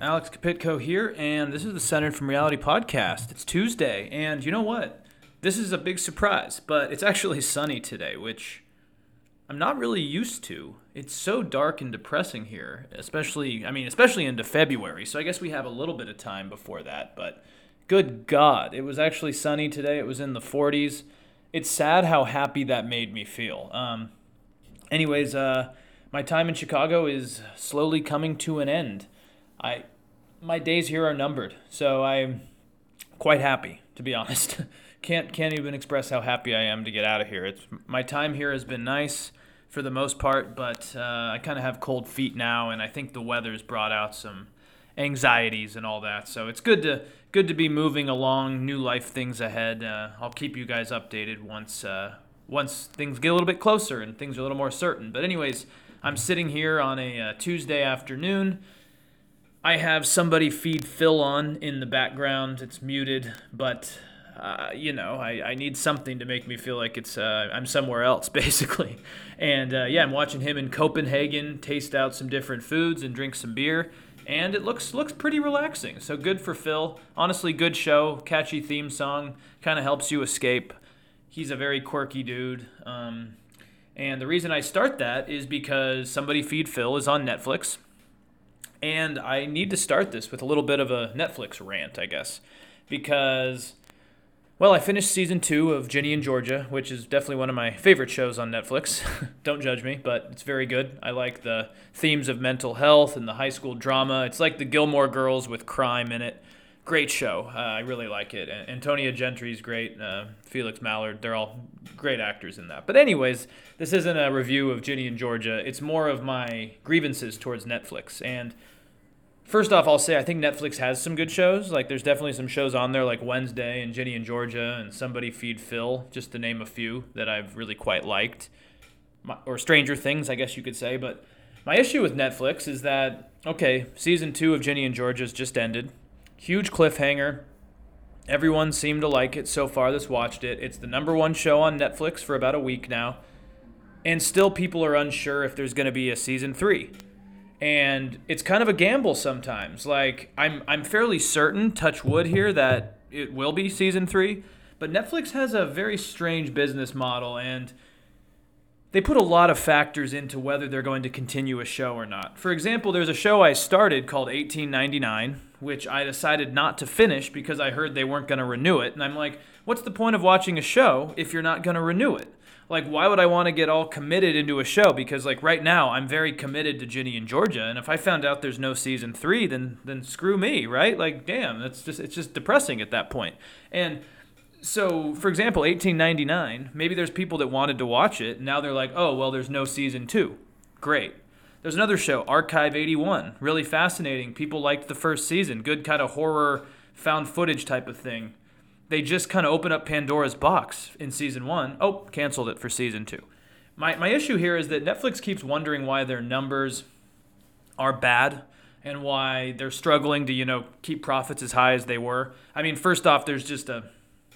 Alex Kapitko here, and this is the Centered from Reality podcast. It's Tuesday, and you know what? This is a big surprise, but it's actually sunny today, which I'm not really used to. It's so dark and depressing here, especially, I mean, especially into February, so I guess we have a little bit of time before that, but good God, it was actually sunny today. It was in the 40s. It's sad how happy that made me feel. Um, anyways, uh, my time in Chicago is slowly coming to an end. I my days here are numbered, so I'm quite happy to be honest. can't can't even express how happy I am to get out of here. It's my time here has been nice for the most part, but uh, I kind of have cold feet now, and I think the weather's brought out some anxieties and all that. So it's good to good to be moving along, new life things ahead. Uh, I'll keep you guys updated once uh, once things get a little bit closer and things are a little more certain. But anyways. I'm sitting here on a uh, Tuesday afternoon. I have somebody feed Phil on in the background. It's muted, but uh, you know, I, I need something to make me feel like it's uh, I'm somewhere else, basically. And uh, yeah, I'm watching him in Copenhagen taste out some different foods and drink some beer, and it looks looks pretty relaxing. So good for Phil. Honestly, good show. Catchy theme song, kind of helps you escape. He's a very quirky dude. Um, and the reason I start that is because Somebody Feed Phil is on Netflix. And I need to start this with a little bit of a Netflix rant, I guess. Because, well, I finished season two of Ginny and Georgia, which is definitely one of my favorite shows on Netflix. Don't judge me, but it's very good. I like the themes of mental health and the high school drama. It's like the Gilmore Girls with crime in it great show. Uh, I really like it. Antonia Gentry's great. Uh, Felix Mallard, they're all great actors in that. But anyways, this isn't a review of Ginny and Georgia. It's more of my grievances towards Netflix. And first off, I'll say I think Netflix has some good shows. Like there's definitely some shows on there like Wednesday and Ginny and Georgia and Somebody Feed Phil, just to name a few that I've really quite liked. My, or Stranger Things, I guess you could say. But my issue with Netflix is that okay, season two of Ginny and Georgia's just ended huge cliffhanger. Everyone seemed to like it so far that's watched it. It's the number one show on Netflix for about a week now. And still, people are unsure if there's going to be a season three. And it's kind of a gamble sometimes. Like, I'm, I'm fairly certain, touch wood here, that it will be season three. But Netflix has a very strange business model. And they put a lot of factors into whether they're going to continue a show or not. For example, there's a show I started called 1899, which I decided not to finish because I heard they weren't going to renew it. And I'm like, what's the point of watching a show if you're not going to renew it? Like, why would I want to get all committed into a show? Because like right now, I'm very committed to Ginny and Georgia, and if I found out there's no season three, then then screw me, right? Like, damn, that's just it's just depressing at that point. And so for example 1899 maybe there's people that wanted to watch it and now they're like oh well there's no season two great there's another show archive 81 really fascinating people liked the first season good kind of horror found footage type of thing they just kind of opened up pandora's box in season one oh canceled it for season two my, my issue here is that netflix keeps wondering why their numbers are bad and why they're struggling to you know keep profits as high as they were i mean first off there's just a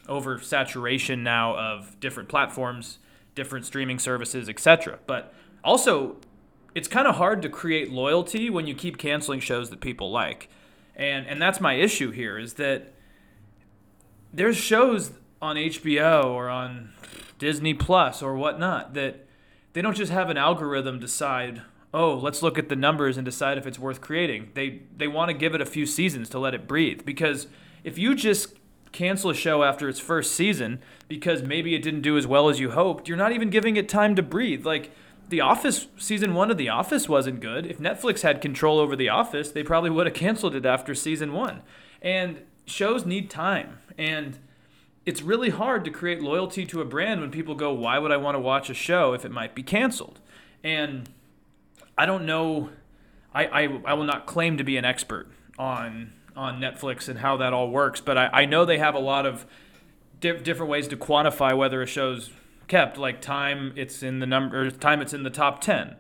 oversaturation now of different platforms, different streaming services, etc. But also, it's kind of hard to create loyalty when you keep canceling shows that people like. And and that's my issue here is that there's shows on HBO or on Disney Plus or whatnot that they don't just have an algorithm decide, oh, let's look at the numbers and decide if it's worth creating. They they want to give it a few seasons to let it breathe because if you just cancel a show after its first season because maybe it didn't do as well as you hoped, you're not even giving it time to breathe. Like The Office season 1 of The Office wasn't good. If Netflix had control over The Office, they probably would have canceled it after season 1. And shows need time. And it's really hard to create loyalty to a brand when people go, "Why would I want to watch a show if it might be canceled?" And I don't know I, I, I will not claim to be an expert on on Netflix and how that all works. But I, I know they have a lot of di- different ways to quantify whether a show's kept, like time it's in the number, time it's in the top ten,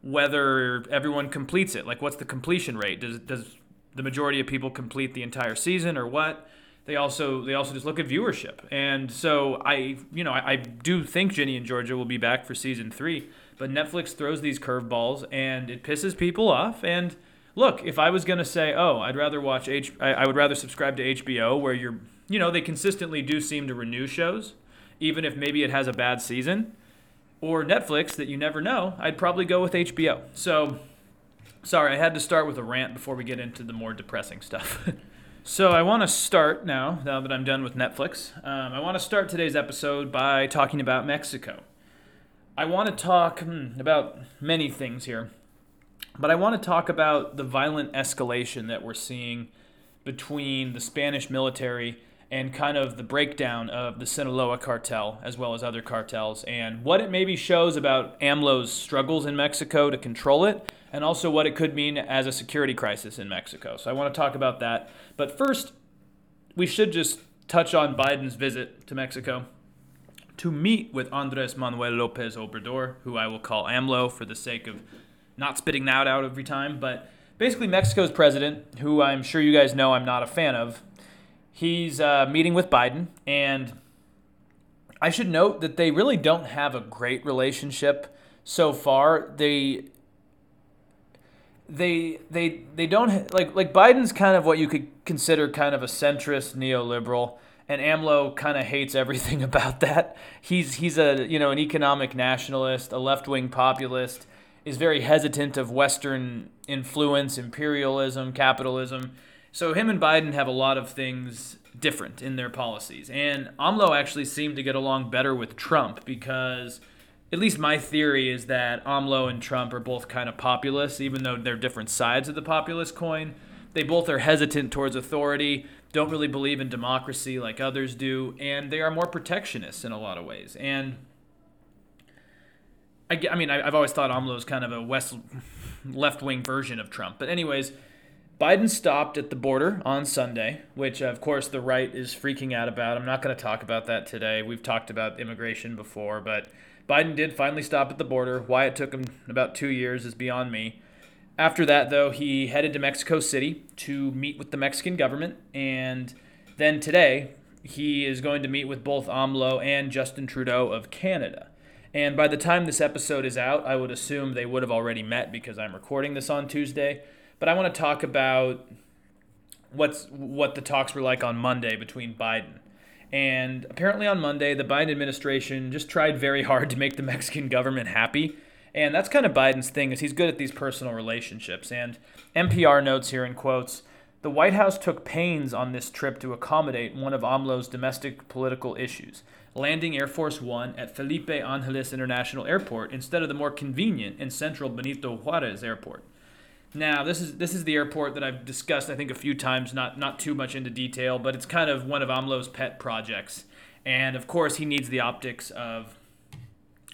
whether everyone completes it, like what's the completion rate? Does does the majority of people complete the entire season or what? They also they also just look at viewership, and so I you know I, I do think Ginny and Georgia will be back for season three, but Netflix throws these curveballs and it pisses people off and look, if I was gonna say, oh, I'd rather watch H, I, I would rather subscribe to HBO, where you're, you know, they consistently do seem to renew shows, even if maybe it has a bad season, or Netflix that you never know, I'd probably go with HBO. So, sorry, I had to start with a rant before we get into the more depressing stuff. so I want to start now, now that I'm done with Netflix. Um, I want to start today's episode by talking about Mexico. I want to talk hmm, about many things here. But I want to talk about the violent escalation that we're seeing between the Spanish military and kind of the breakdown of the Sinaloa cartel as well as other cartels and what it maybe shows about AMLO's struggles in Mexico to control it and also what it could mean as a security crisis in Mexico. So I want to talk about that. But first, we should just touch on Biden's visit to Mexico to meet with Andres Manuel Lopez Obrador, who I will call AMLO for the sake of not spitting that out every time, but basically Mexico's president, who I'm sure you guys know I'm not a fan of, he's uh, meeting with Biden, and I should note that they really don't have a great relationship so far. They they they they don't like like Biden's kind of what you could consider kind of a centrist neoliberal and AMLO kind of hates everything about that. He's he's a you know an economic nationalist, a left-wing populist is very hesitant of Western influence, imperialism, capitalism. So him and Biden have a lot of things different in their policies. And AMLO actually seemed to get along better with Trump because, at least my theory is that AMLO and Trump are both kind of populist, even though they're different sides of the populist coin. They both are hesitant towards authority, don't really believe in democracy like others do, and they are more protectionist in a lot of ways. And I, I mean, I, have always thought AMLO is kind of a west left wing version of Trump. But anyways, Biden stopped at the border on Sunday, which of course the right is freaking out about. I'm not going to talk about that today. We've talked about immigration before, but Biden did finally stop at the border. Why it took him about two years is beyond me. After that, though, he headed to Mexico City to meet with the Mexican government, and then today he is going to meet with both AMLO and Justin Trudeau of Canada. And by the time this episode is out, I would assume they would have already met because I'm recording this on Tuesday. But I want to talk about what's what the talks were like on Monday between Biden. And apparently on Monday, the Biden administration just tried very hard to make the Mexican government happy. And that's kind of Biden's thing is he's good at these personal relationships. And NPR notes here in quotes, the White House took pains on this trip to accommodate one of AMLO's domestic political issues landing Air Force One at Felipe Angeles International Airport instead of the more convenient and central Benito Juarez Airport. Now, this is this is the airport that I've discussed, I think, a few times, not not too much into detail, but it's kind of one of AMLO's pet projects. And of course, he needs the optics of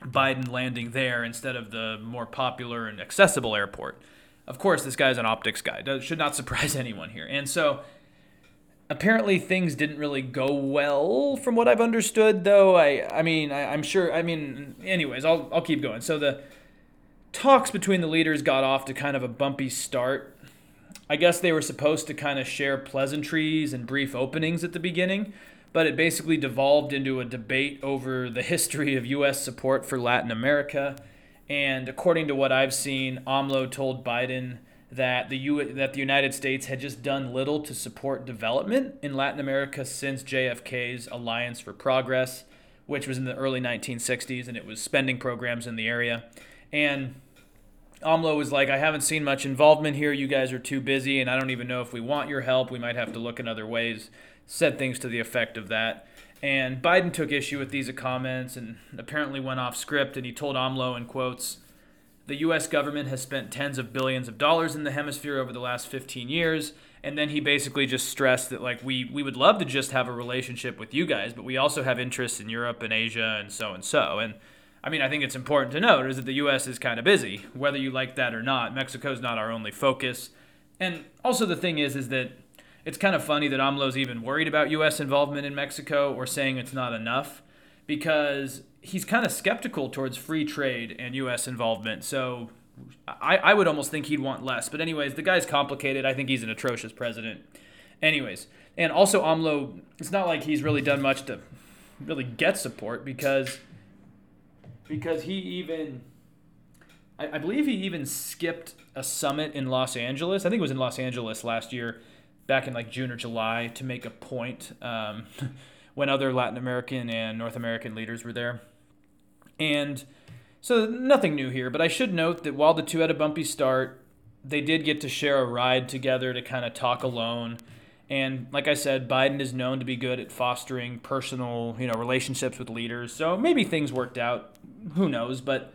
Biden landing there instead of the more popular and accessible airport. Of course, this guy's an optics guy. That should not surprise anyone here. And so apparently things didn't really go well from what I've understood though I I mean I, am sure I mean anyways I'll I'll keep going so the talks between the leaders got off to kind of a bumpy start I guess they were supposed to kind of share pleasantries and brief openings at the beginning but it basically devolved into a debate over the history of US support for Latin America and according to what I've seen AMLO told Biden that the U- that the United States had just done little to support development in Latin America since JFK's Alliance for Progress, which was in the early 1960s, and it was spending programs in the area. And AMLO was like, I haven't seen much involvement here. You guys are too busy, and I don't even know if we want your help. We might have to look in other ways. Said things to the effect of that. And Biden took issue with these comments and apparently went off script, and he told AMLO in quotes, the US government has spent tens of billions of dollars in the hemisphere over the last 15 years. And then he basically just stressed that like we, we would love to just have a relationship with you guys, but we also have interests in Europe and Asia and so and so. And I mean, I think it's important to note is that the US is kind of busy, whether you like that or not. Mexico's not our only focus. And also the thing is is that it's kind of funny that AMLO's even worried about US involvement in Mexico or saying it's not enough because he's kind of skeptical towards free trade and U.S. involvement. So I, I would almost think he'd want less. But anyways, the guy's complicated. I think he's an atrocious president. Anyways, and also AMLO, it's not like he's really done much to really get support because because he even I, I believe he even skipped a summit in Los Angeles. I think it was in Los Angeles last year, back in like June or July, to make a point um, when other Latin American and North American leaders were there. And so nothing new here, but I should note that while the two had a bumpy start, they did get to share a ride together to kind of talk alone. And like I said, Biden is known to be good at fostering personal, you know, relationships with leaders. So maybe things worked out. Who knows? But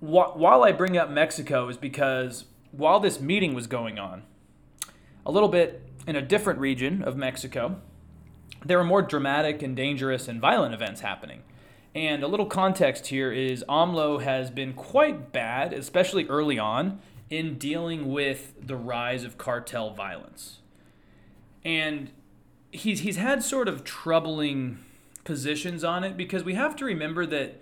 wh- while I bring up Mexico is because while this meeting was going on, a little bit in a different region of Mexico, there were more dramatic and dangerous and violent events happening. And a little context here is AMLO has been quite bad, especially early on, in dealing with the rise of cartel violence. And he's, he's had sort of troubling positions on it because we have to remember that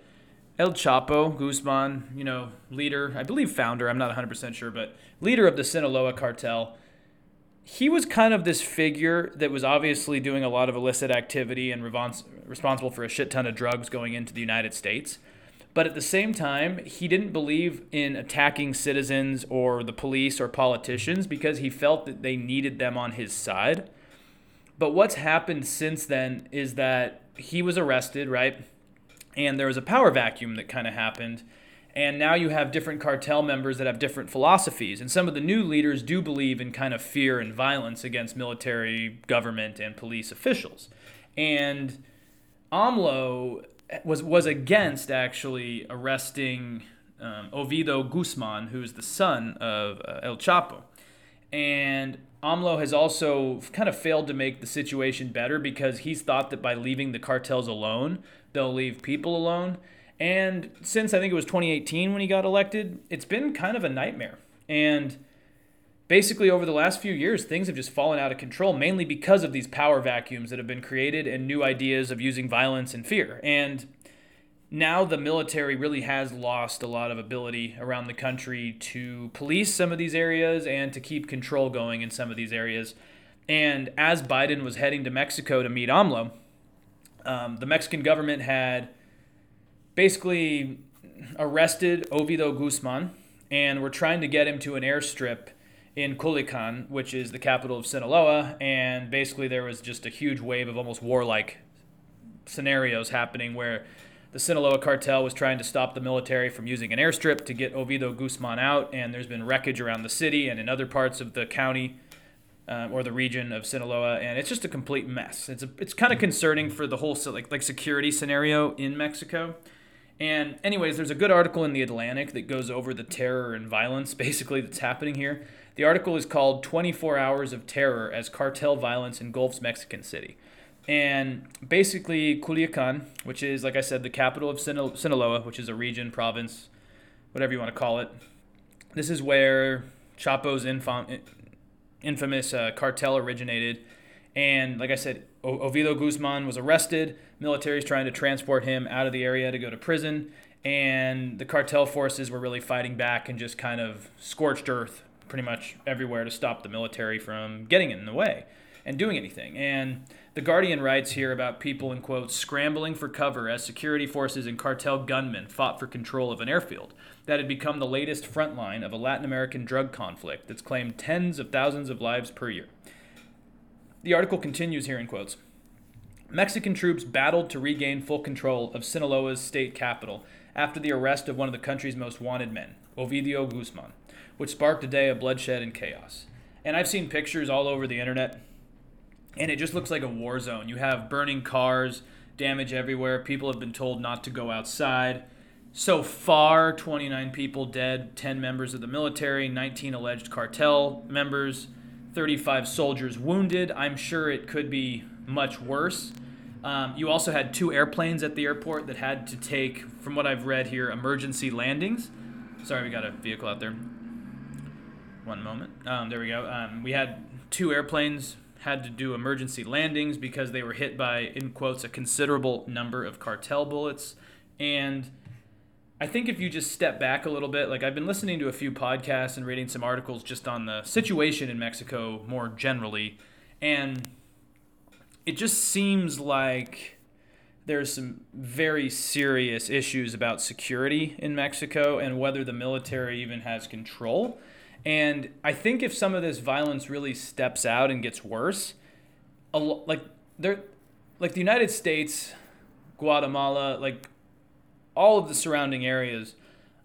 El Chapo Guzman, you know, leader, I believe founder, I'm not 100% sure, but leader of the Sinaloa cartel, he was kind of this figure that was obviously doing a lot of illicit activity and responsible for a shit ton of drugs going into the United States. But at the same time, he didn't believe in attacking citizens or the police or politicians because he felt that they needed them on his side. But what's happened since then is that he was arrested, right? And there was a power vacuum that kind of happened. And now you have different cartel members that have different philosophies. And some of the new leaders do believe in kind of fear and violence against military, government, and police officials. And AMLO was was against actually arresting um, Ovidio Guzman, who's the son of uh, El Chapo, and AMLO has also kind of failed to make the situation better because he's thought that by leaving the cartels alone, they'll leave people alone. And since I think it was 2018 when he got elected, it's been kind of a nightmare. And basically over the last few years things have just fallen out of control mainly because of these power vacuums that have been created and new ideas of using violence and fear and now the military really has lost a lot of ability around the country to police some of these areas and to keep control going in some of these areas. And as biden was heading to mexico to meet amlo um, the mexican government had basically arrested ovidio guzman and were trying to get him to an airstrip in Culiacan, which is the capital of Sinaloa, and basically there was just a huge wave of almost warlike scenarios happening where the Sinaloa cartel was trying to stop the military from using an airstrip to get Ovidio Guzman out, and there's been wreckage around the city and in other parts of the county uh, or the region of Sinaloa, and it's just a complete mess. It's a, it's kind of concerning for the whole like like security scenario in Mexico. And anyways, there's a good article in the Atlantic that goes over the terror and violence basically that's happening here. The article is called 24 Hours of Terror as Cartel Violence Engulfs Mexican City. And basically, Culiacan, which is, like I said, the capital of Sinaloa, which is a region, province, whatever you want to call it, this is where Chapo's infam- infamous uh, cartel originated. And like I said, o- Ovidio Guzman was arrested. Military is trying to transport him out of the area to go to prison. And the cartel forces were really fighting back and just kind of scorched earth pretty much everywhere to stop the military from getting in the way and doing anything. And the Guardian writes here about people, in quotes, scrambling for cover as security forces and cartel gunmen fought for control of an airfield that had become the latest front line of a Latin American drug conflict that's claimed tens of thousands of lives per year. The article continues here in quotes. Mexican troops battled to regain full control of Sinaloa's state capital after the arrest of one of the country's most wanted men, Ovidio Guzman which sparked a day of bloodshed and chaos. And I've seen pictures all over the internet, and it just looks like a war zone. You have burning cars, damage everywhere. People have been told not to go outside. So far, 29 people dead, 10 members of the military, 19 alleged cartel members, 35 soldiers wounded. I'm sure it could be much worse. Um, you also had two airplanes at the airport that had to take, from what I've read here, emergency landings. Sorry, we got a vehicle out there. One moment. Um, there we go. Um, we had two airplanes had to do emergency landings because they were hit by, in quotes, a considerable number of cartel bullets. And I think if you just step back a little bit, like I've been listening to a few podcasts and reading some articles just on the situation in Mexico more generally, and it just seems like there's some very serious issues about security in Mexico and whether the military even has control. And I think if some of this violence really steps out and gets worse, a lo- like there, like the United States, Guatemala, like all of the surrounding areas,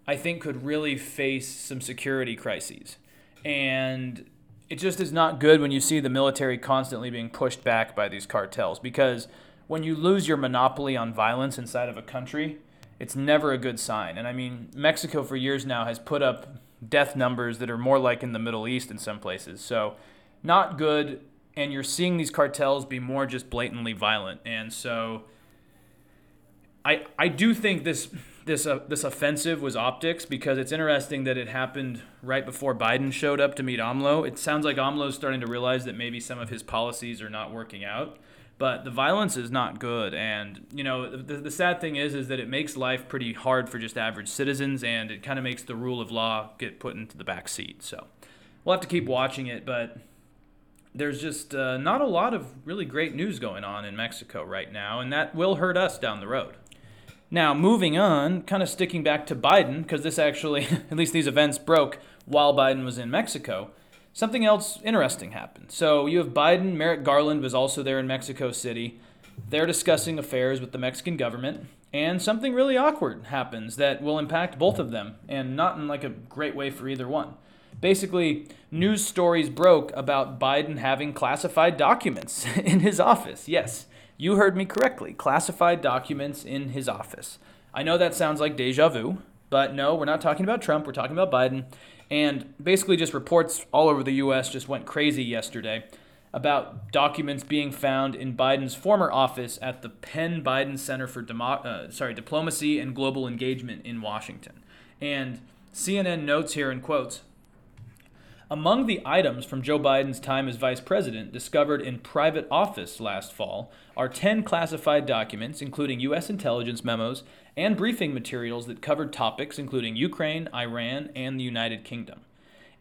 I think could really face some security crises. And it just is not good when you see the military constantly being pushed back by these cartels because when you lose your monopoly on violence inside of a country, it's never a good sign. And I mean, Mexico for years now has put up death numbers that are more like in the Middle East in some places. So, not good. And you're seeing these cartels be more just blatantly violent. And so, I I do think this this uh, this offensive was optics because it's interesting that it happened right before Biden showed up to meet AMLO. It sounds like AMLO's starting to realize that maybe some of his policies are not working out but the violence is not good. And you know the, the sad thing is is that it makes life pretty hard for just average citizens and it kind of makes the rule of law get put into the back seat. So we'll have to keep watching it but there's just uh, not a lot of really great news going on in mexico right now and that will hurt us down the road. Now moving on kind of sticking back to biden because this actually at least these events broke while biden was in mexico something else interesting happened. So you have Biden, Merrick Garland was also there in Mexico City. They're discussing affairs with the Mexican government, and something really awkward happens that will impact both of them, and not in like a great way for either one. Basically, news stories broke about Biden having classified documents in his office. Yes, you heard me correctly. Classified documents in his office. I know that sounds like deja vu, but no, we're not talking about Trump, we're talking about Biden. And basically, just reports all over the U.S. just went crazy yesterday about documents being found in Biden's former office at the Penn Biden Center for Demo- uh, sorry Diplomacy and Global Engagement in Washington. And CNN notes here in quotes among the items from Joe Biden's time as vice president discovered in private office last fall are 10 classified documents, including U.S. intelligence memos and briefing materials that covered topics including Ukraine, Iran, and the United Kingdom.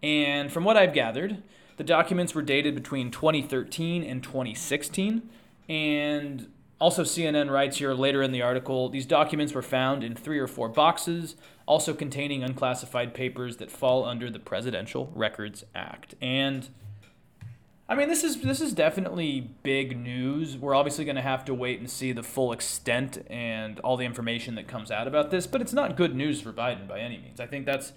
And from what I've gathered, the documents were dated between 2013 and 2016. And also, CNN writes here later in the article these documents were found in three or four boxes also containing unclassified papers that fall under the Presidential Records Act. And I mean, this is this is definitely big news. We're obviously going to have to wait and see the full extent and all the information that comes out about this, but it's not good news for Biden by any means. I think that's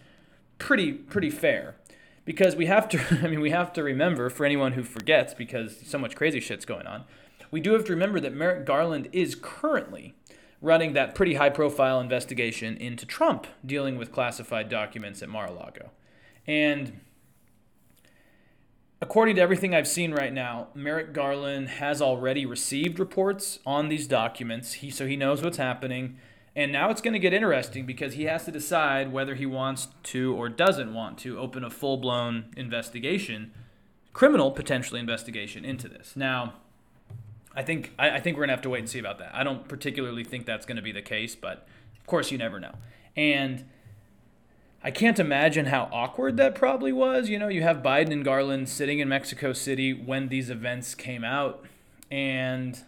pretty pretty fair because we have to I mean, we have to remember for anyone who forgets because so much crazy shit's going on. We do have to remember that Merrick Garland is currently running that pretty high profile investigation into Trump dealing with classified documents at Mar a Lago. And according to everything I've seen right now, Merrick Garland has already received reports on these documents, he, so he knows what's happening. And now it's going to get interesting because he has to decide whether he wants to or doesn't want to open a full blown investigation, criminal potentially investigation into this. Now, I think I, I think we're gonna have to wait and see about that. I don't particularly think that's gonna be the case, but of course you never know. And I can't imagine how awkward that probably was. You know, you have Biden and Garland sitting in Mexico City when these events came out, and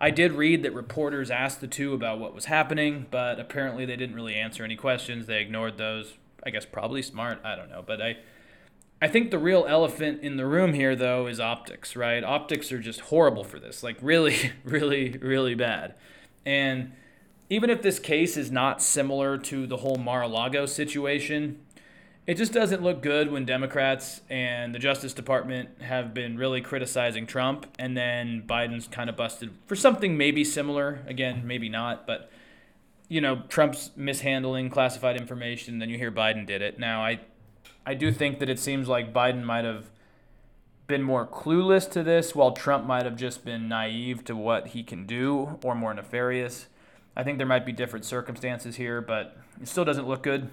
I did read that reporters asked the two about what was happening, but apparently they didn't really answer any questions. They ignored those. I guess probably smart. I don't know, but I I think the real elephant in the room here, though, is optics, right? Optics are just horrible for this, like really, really, really bad. And even if this case is not similar to the whole Mar a Lago situation, it just doesn't look good when Democrats and the Justice Department have been really criticizing Trump, and then Biden's kind of busted for something maybe similar. Again, maybe not, but you know, Trump's mishandling classified information, then you hear Biden did it. Now, I I do think that it seems like Biden might have been more clueless to this, while Trump might have just been naive to what he can do or more nefarious. I think there might be different circumstances here, but it still doesn't look good.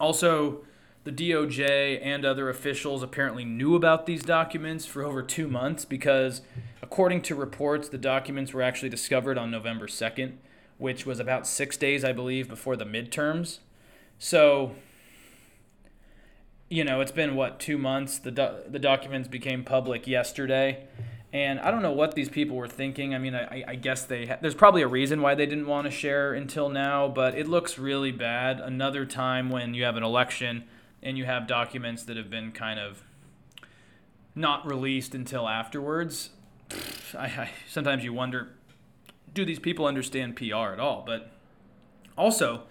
Also, the DOJ and other officials apparently knew about these documents for over two months because, according to reports, the documents were actually discovered on November 2nd, which was about six days, I believe, before the midterms. So, you know, it's been what two months. The do- the documents became public yesterday, And I don't know what these people were thinking. I mean, I, I guess they ha- there's probably a reason why they didn't want to share until now, but it looks really bad. Another time when you have an election and you have documents that have been kind of not released until afterwards. I, I sometimes you wonder, do these people understand PR at all? But also,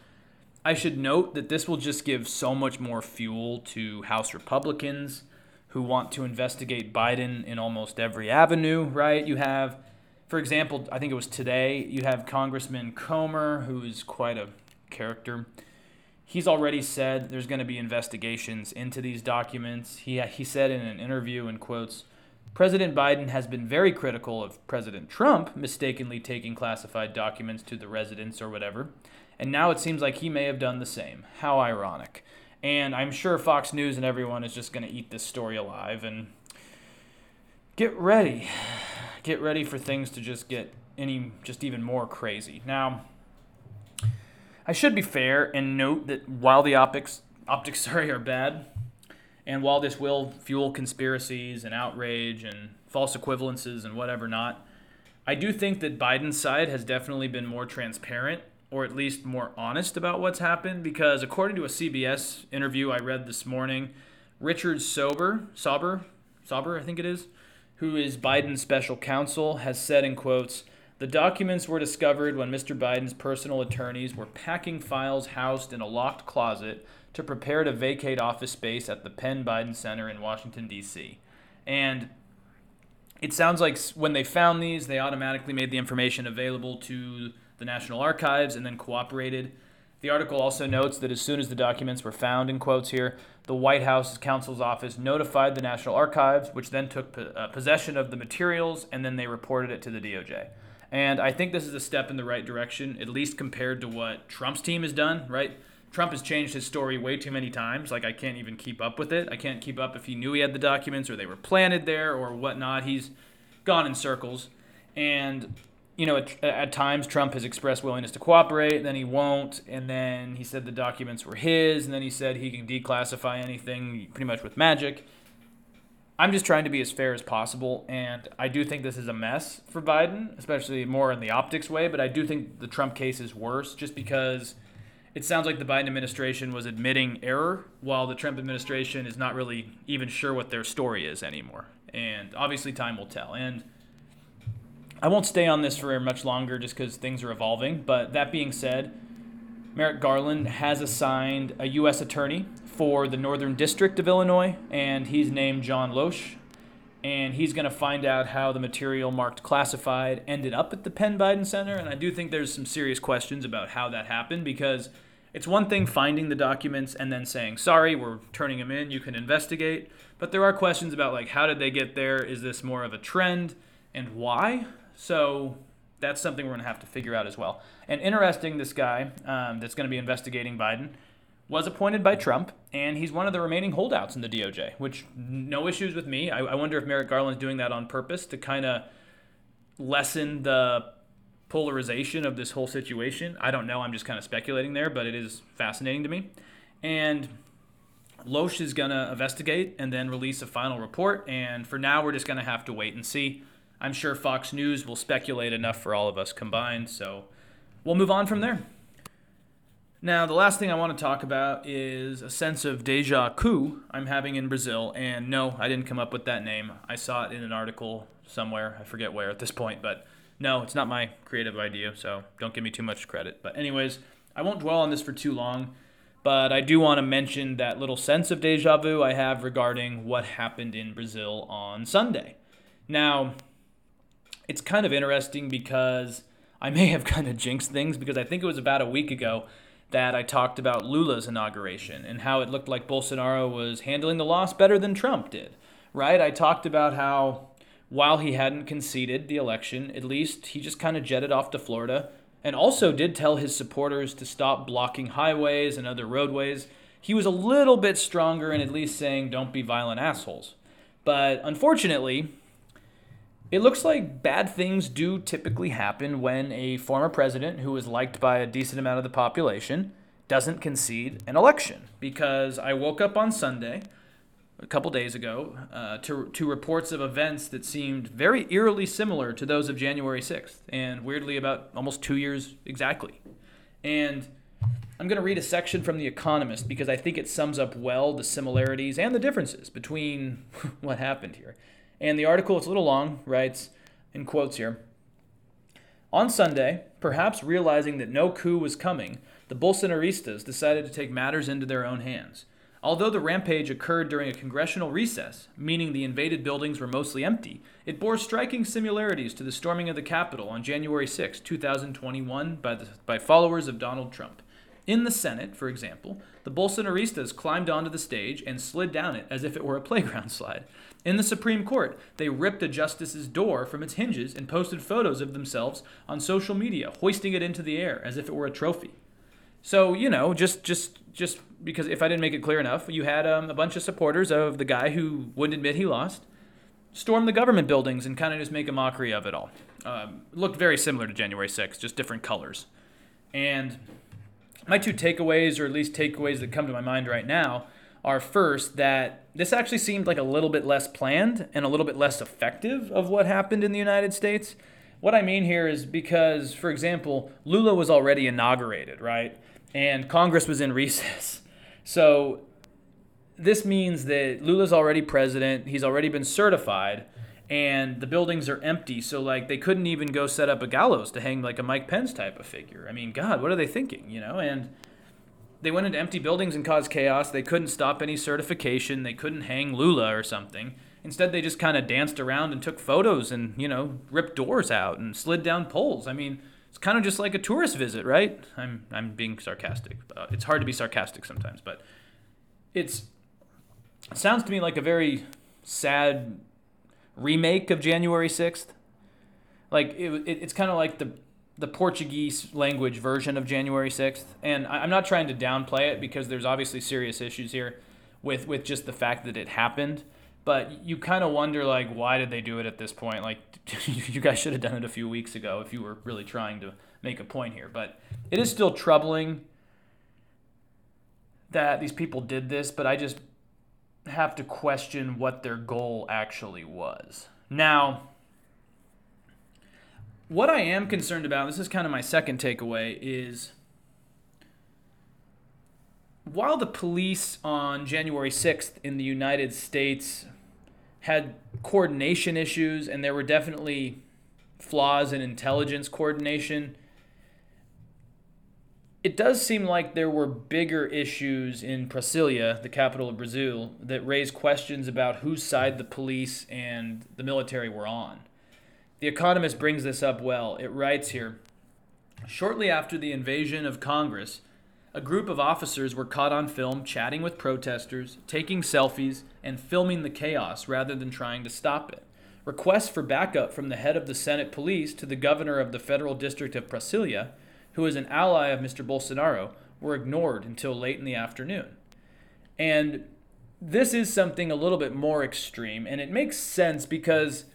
I should note that this will just give so much more fuel to House Republicans who want to investigate Biden in almost every avenue, right? You have, for example, I think it was today, you have Congressman Comer, who is quite a character. He's already said there's going to be investigations into these documents. He, he said in an interview, in quotes, President Biden has been very critical of President Trump mistakenly taking classified documents to the residence or whatever, and now it seems like he may have done the same. How ironic. And I'm sure Fox News and everyone is just going to eat this story alive and get ready. Get ready for things to just get any just even more crazy. Now, I should be fair and note that while the optics optics sorry are bad, and while this will fuel conspiracies and outrage and false equivalences and whatever not, I do think that Biden's side has definitely been more transparent or at least more honest about what's happened because according to a CBS interview I read this morning, Richard Sober, Sauber, Sauber, I think it is, who is Biden's special counsel, has said in quotes, the documents were discovered when Mr. Biden's personal attorneys were packing files housed in a locked closet to prepare to vacate office space at the Penn Biden Center in Washington, D.C. And it sounds like when they found these, they automatically made the information available to the National Archives, and then cooperated. The article also notes that as soon as the documents were found, in quotes here, the White House counsel's office notified the National Archives, which then took uh, possession of the materials and then they reported it to the DOJ. And I think this is a step in the right direction, at least compared to what Trump's team has done, right? Trump has changed his story way too many times. Like, I can't even keep up with it. I can't keep up if he knew he had the documents or they were planted there or whatnot. He's gone in circles. And you know, at, at, times Trump has expressed willingness to cooperate, then he won't, and then he said the documents were his, and then he said he can declassify anything pretty much with magic. I'm just trying to be as fair as possible, and I do think this is a mess for Biden, especially more in the optics way, but I do think the Trump case is worse just because it sounds like the Biden administration was admitting error while the Trump administration is not really even sure what their story is anymore. And obviously, time will tell. And I won't stay on this for much longer just because things are evolving. But that being said, Merrick Garland has assigned a U.S. attorney for the Northern District of Illinois, and he's named John Lausch. And he's going to find out how the material marked classified ended up at the Penn Biden Center. And I do think there's some serious questions about how that happened because it's one thing finding the documents and then saying, sorry, we're turning them in, you can investigate. But there are questions about, like, how did they get there? Is this more of a trend? And why? So that's something we're going to have to figure out as well. And interesting, this guy um, that's going to be investigating Biden was appointed by Trump, and he's one of the remaining holdouts in the DOJ, which no issues with me. I, I wonder if Merrick Garland's doing that on purpose to kind of lessen the polarization of this whole situation. I don't know. I'm just kind of speculating there, but it is fascinating to me. And Lausch is going to investigate and then release a final report. And for now, we're just going to have to wait and see. I'm sure Fox News will speculate enough for all of us combined, so we'll move on from there. Now, the last thing I want to talk about is a sense of deja vu I'm having in Brazil. And no, I didn't come up with that name. I saw it in an article somewhere. I forget where at this point, but no, it's not my creative idea, so don't give me too much credit. But, anyways, I won't dwell on this for too long, but I do want to mention that little sense of deja vu I have regarding what happened in Brazil on Sunday. Now, it's kind of interesting because I may have kind of jinxed things because I think it was about a week ago that I talked about Lula's inauguration and how it looked like Bolsonaro was handling the loss better than Trump did, right? I talked about how while he hadn't conceded the election, at least he just kind of jetted off to Florida and also did tell his supporters to stop blocking highways and other roadways. He was a little bit stronger in at least saying, don't be violent assholes. But unfortunately, it looks like bad things do typically happen when a former president who is liked by a decent amount of the population doesn't concede an election. Because I woke up on Sunday, a couple days ago uh, to, to reports of events that seemed very eerily similar to those of January 6th, and weirdly about almost two years exactly. And I'm going to read a section from The Economist because I think it sums up well the similarities and the differences between what happened here. And the article, it's a little long, writes in quotes here On Sunday, perhaps realizing that no coup was coming, the Bolsonaristas decided to take matters into their own hands. Although the rampage occurred during a congressional recess, meaning the invaded buildings were mostly empty, it bore striking similarities to the storming of the Capitol on January 6, 2021, by, the, by followers of Donald Trump. In the Senate, for example, the Bolsonaristas climbed onto the stage and slid down it as if it were a playground slide. In the Supreme Court, they ripped a justice's door from its hinges and posted photos of themselves on social media, hoisting it into the air as if it were a trophy. So you know, just just just because if I didn't make it clear enough, you had um, a bunch of supporters of the guy who wouldn't admit he lost, storm the government buildings and kind of just make a mockery of it all. Um, looked very similar to January 6th, just different colors. And my two takeaways, or at least takeaways that come to my mind right now, are first that this actually seemed like a little bit less planned and a little bit less effective of what happened in the United States. What I mean here is because, for example, Lula was already inaugurated, right? and Congress was in recess. So this means that Lula's already president, he's already been certified, and the buildings are empty. So like they couldn't even go set up a gallows to hang like a Mike Pence type of figure. I mean, God, what are they thinking? You know, and they went into empty buildings and caused chaos. They couldn't stop any certification. They couldn't hang Lula or something. Instead, they just kind of danced around and took photos and you know ripped doors out and slid down poles. I mean it's kind of just like a tourist visit, right? I'm I'm being sarcastic. Uh, it's hard to be sarcastic sometimes, but it's it sounds to me like a very sad remake of January 6th. Like it, it it's kind of like the the Portuguese language version of January 6th. And I'm not trying to downplay it because there's obviously serious issues here with with just the fact that it happened. But you kind of wonder like why did they do it at this point? Like you guys should have done it a few weeks ago if you were really trying to make a point here. But it is still troubling that these people did this but i just have to question what their goal actually was. Now what i am concerned about this is kind of my second takeaway is while the police on January 6th in the United States had coordination issues and there were definitely flaws in intelligence coordination, it does seem like there were bigger issues in Brasilia, the capital of Brazil, that raised questions about whose side the police and the military were on. The Economist brings this up well. It writes here Shortly after the invasion of Congress, a group of officers were caught on film chatting with protesters, taking selfies, and filming the chaos rather than trying to stop it. Requests for backup from the head of the Senate police to the governor of the federal district of Brasilia, who is an ally of Mr. Bolsonaro, were ignored until late in the afternoon. And this is something a little bit more extreme, and it makes sense because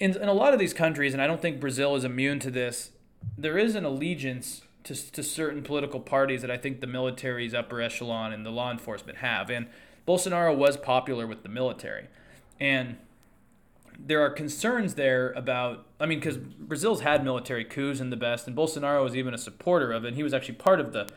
in, in a lot of these countries, and I don't think Brazil is immune to this, there is an allegiance to, to certain political parties that I think the military's upper echelon and the law enforcement have. And Bolsonaro was popular with the military. And there are concerns there about, I mean, because Brazil's had military coups in the best, and Bolsonaro was even a supporter of it. And he was actually part of the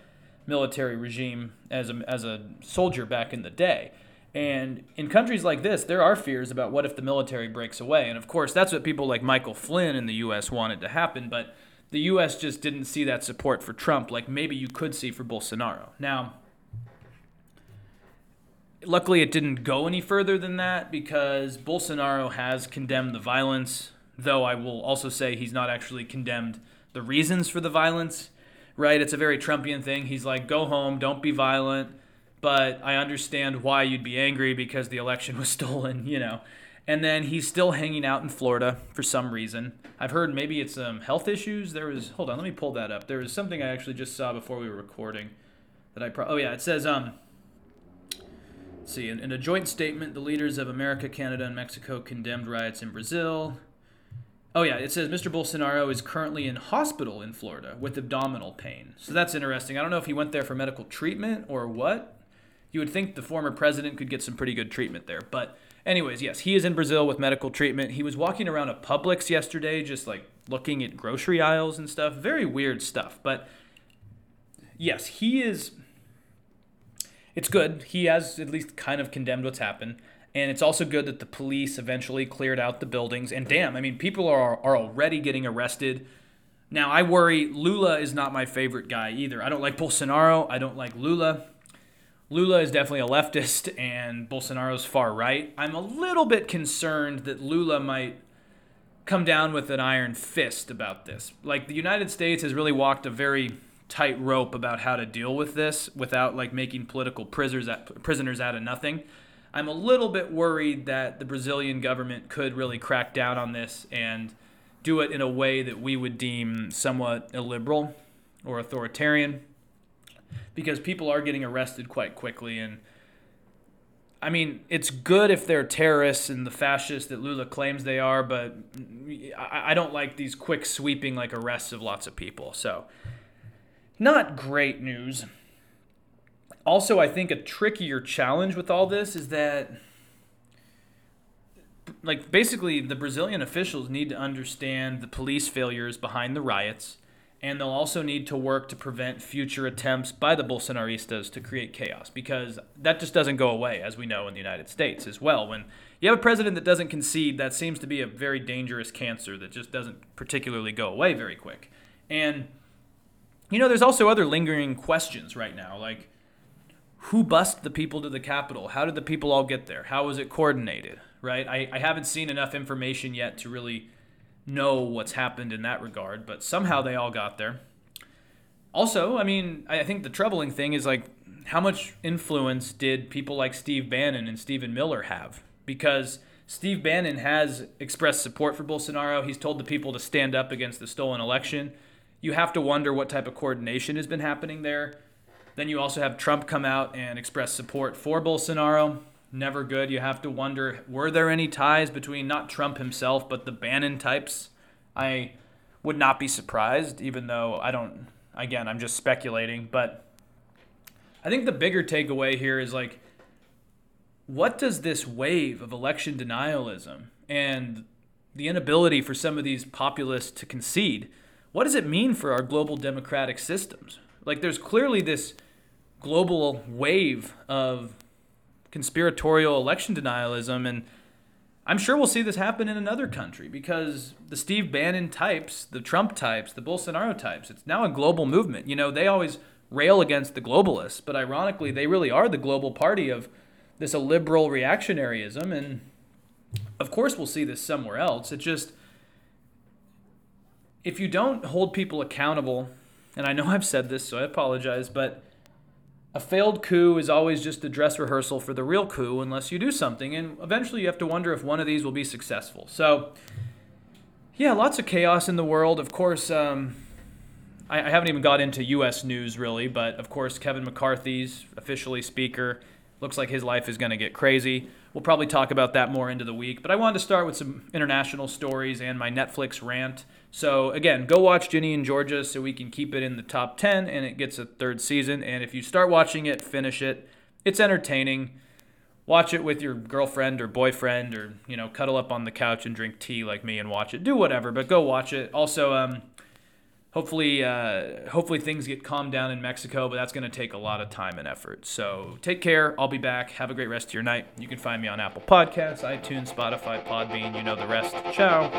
military regime as a, as a soldier back in the day. And in countries like this, there are fears about what if the military breaks away. And of course, that's what people like Michael Flynn in the U.S. wanted to happen. But the U.S. just didn't see that support for Trump like maybe you could see for Bolsonaro. Now, luckily, it didn't go any further than that because Bolsonaro has condemned the violence, though I will also say he's not actually condemned the reasons for the violence, right? It's a very Trumpian thing. He's like, go home, don't be violent, but I understand why you'd be angry because the election was stolen, you know. And then he's still hanging out in Florida for some reason. I've heard maybe it's um, health issues. There was hold on, let me pull that up. There was something I actually just saw before we were recording that I pro- oh yeah, it says um. see, in, in a joint statement, the leaders of America, Canada, and Mexico condemned riots in Brazil. Oh yeah, it says Mr. Bolsonaro is currently in hospital in Florida with abdominal pain. So that's interesting. I don't know if he went there for medical treatment or what you would think the former president could get some pretty good treatment there. But, anyways, yes, he is in Brazil with medical treatment. He was walking around a Publix yesterday, just like looking at grocery aisles and stuff. Very weird stuff. But, yes, he is. It's good. He has at least kind of condemned what's happened. And it's also good that the police eventually cleared out the buildings. And damn, I mean, people are, are already getting arrested. Now, I worry Lula is not my favorite guy either. I don't like Bolsonaro. I don't like Lula. Lula is definitely a leftist and Bolsonaro's far right. I'm a little bit concerned that Lula might come down with an iron fist about this. Like the United States has really walked a very tight rope about how to deal with this without like making political prisoners prisoners out of nothing. I'm a little bit worried that the Brazilian government could really crack down on this and do it in a way that we would deem somewhat illiberal or authoritarian because people are getting arrested quite quickly and I mean, it's good if they're terrorists and the fascists that Lula claims they are, but I don't like these quick sweeping like arrests of lots of people. So, not great news. Also, I think a trickier challenge with all this is that like basically the Brazilian officials need to understand the police failures behind the riots and they'll also need to work to prevent future attempts by the Bolsonaristas to create chaos because that just doesn't go away, as we know in the United States as well. When you have a president that doesn't concede, that seems to be a very dangerous cancer that just doesn't particularly go away very quick. And, you know, there's also other lingering questions right now, like who bussed the people to the Capitol? How did the people all get there? How was it coordinated? Right? I, I haven't seen enough information yet to really know what's happened in that regard, but somehow they all got there. Also, I mean, I think the troubling thing is like how much influence did people like Steve Bannon and Stephen Miller have? Because Steve Bannon has expressed support for Bolsonaro. He's told the people to stand up against the stolen election. You have to wonder what type of coordination has been happening there. Then you also have Trump come out and express support for Bolsonaro never good. You have to wonder were there any ties between not Trump himself, but the Bannon types? I would not be surprised, even though I don't, again, I'm just speculating. But I think the bigger takeaway here is like, what does this wave of election denialism and the inability for some of these populists to concede, what does it mean for our global democratic systems? Like, there's clearly this global wave of conspiratorial election denialism. And I'm sure we'll see this happen in another country because the Steve Bannon types, the Trump types, the Bolsonaro types, it's now a global movement. You know, they always rail against the globalists, but ironically, they really are the global party of this illiberal reactionaryism. And of course, we'll see this somewhere else. It just, if you don't hold people accountable, and I know I've said this, so I apologize, but a failed coup is always just a dress rehearsal for the real coup unless you do something. And eventually you have to wonder if one of these will be successful. So, yeah, lots of chaos in the world. Of course, um, I, I haven't even got into U.S. news really, but of course, Kevin McCarthy's officially speaker. Looks like his life is going to get crazy. We'll probably talk about that more into the week. But I wanted to start with some international stories and my Netflix rant. So, again, go watch Ginny and Georgia so we can keep it in the top 10 and it gets a third season. And if you start watching it, finish it. It's entertaining. Watch it with your girlfriend or boyfriend or, you know, cuddle up on the couch and drink tea like me and watch it. Do whatever, but go watch it. Also, um, hopefully uh, hopefully things get calmed down in Mexico, but that's going to take a lot of time and effort. So take care. I'll be back. Have a great rest of your night. You can find me on Apple Podcasts, iTunes, Spotify, Podbean. You know the rest. Ciao.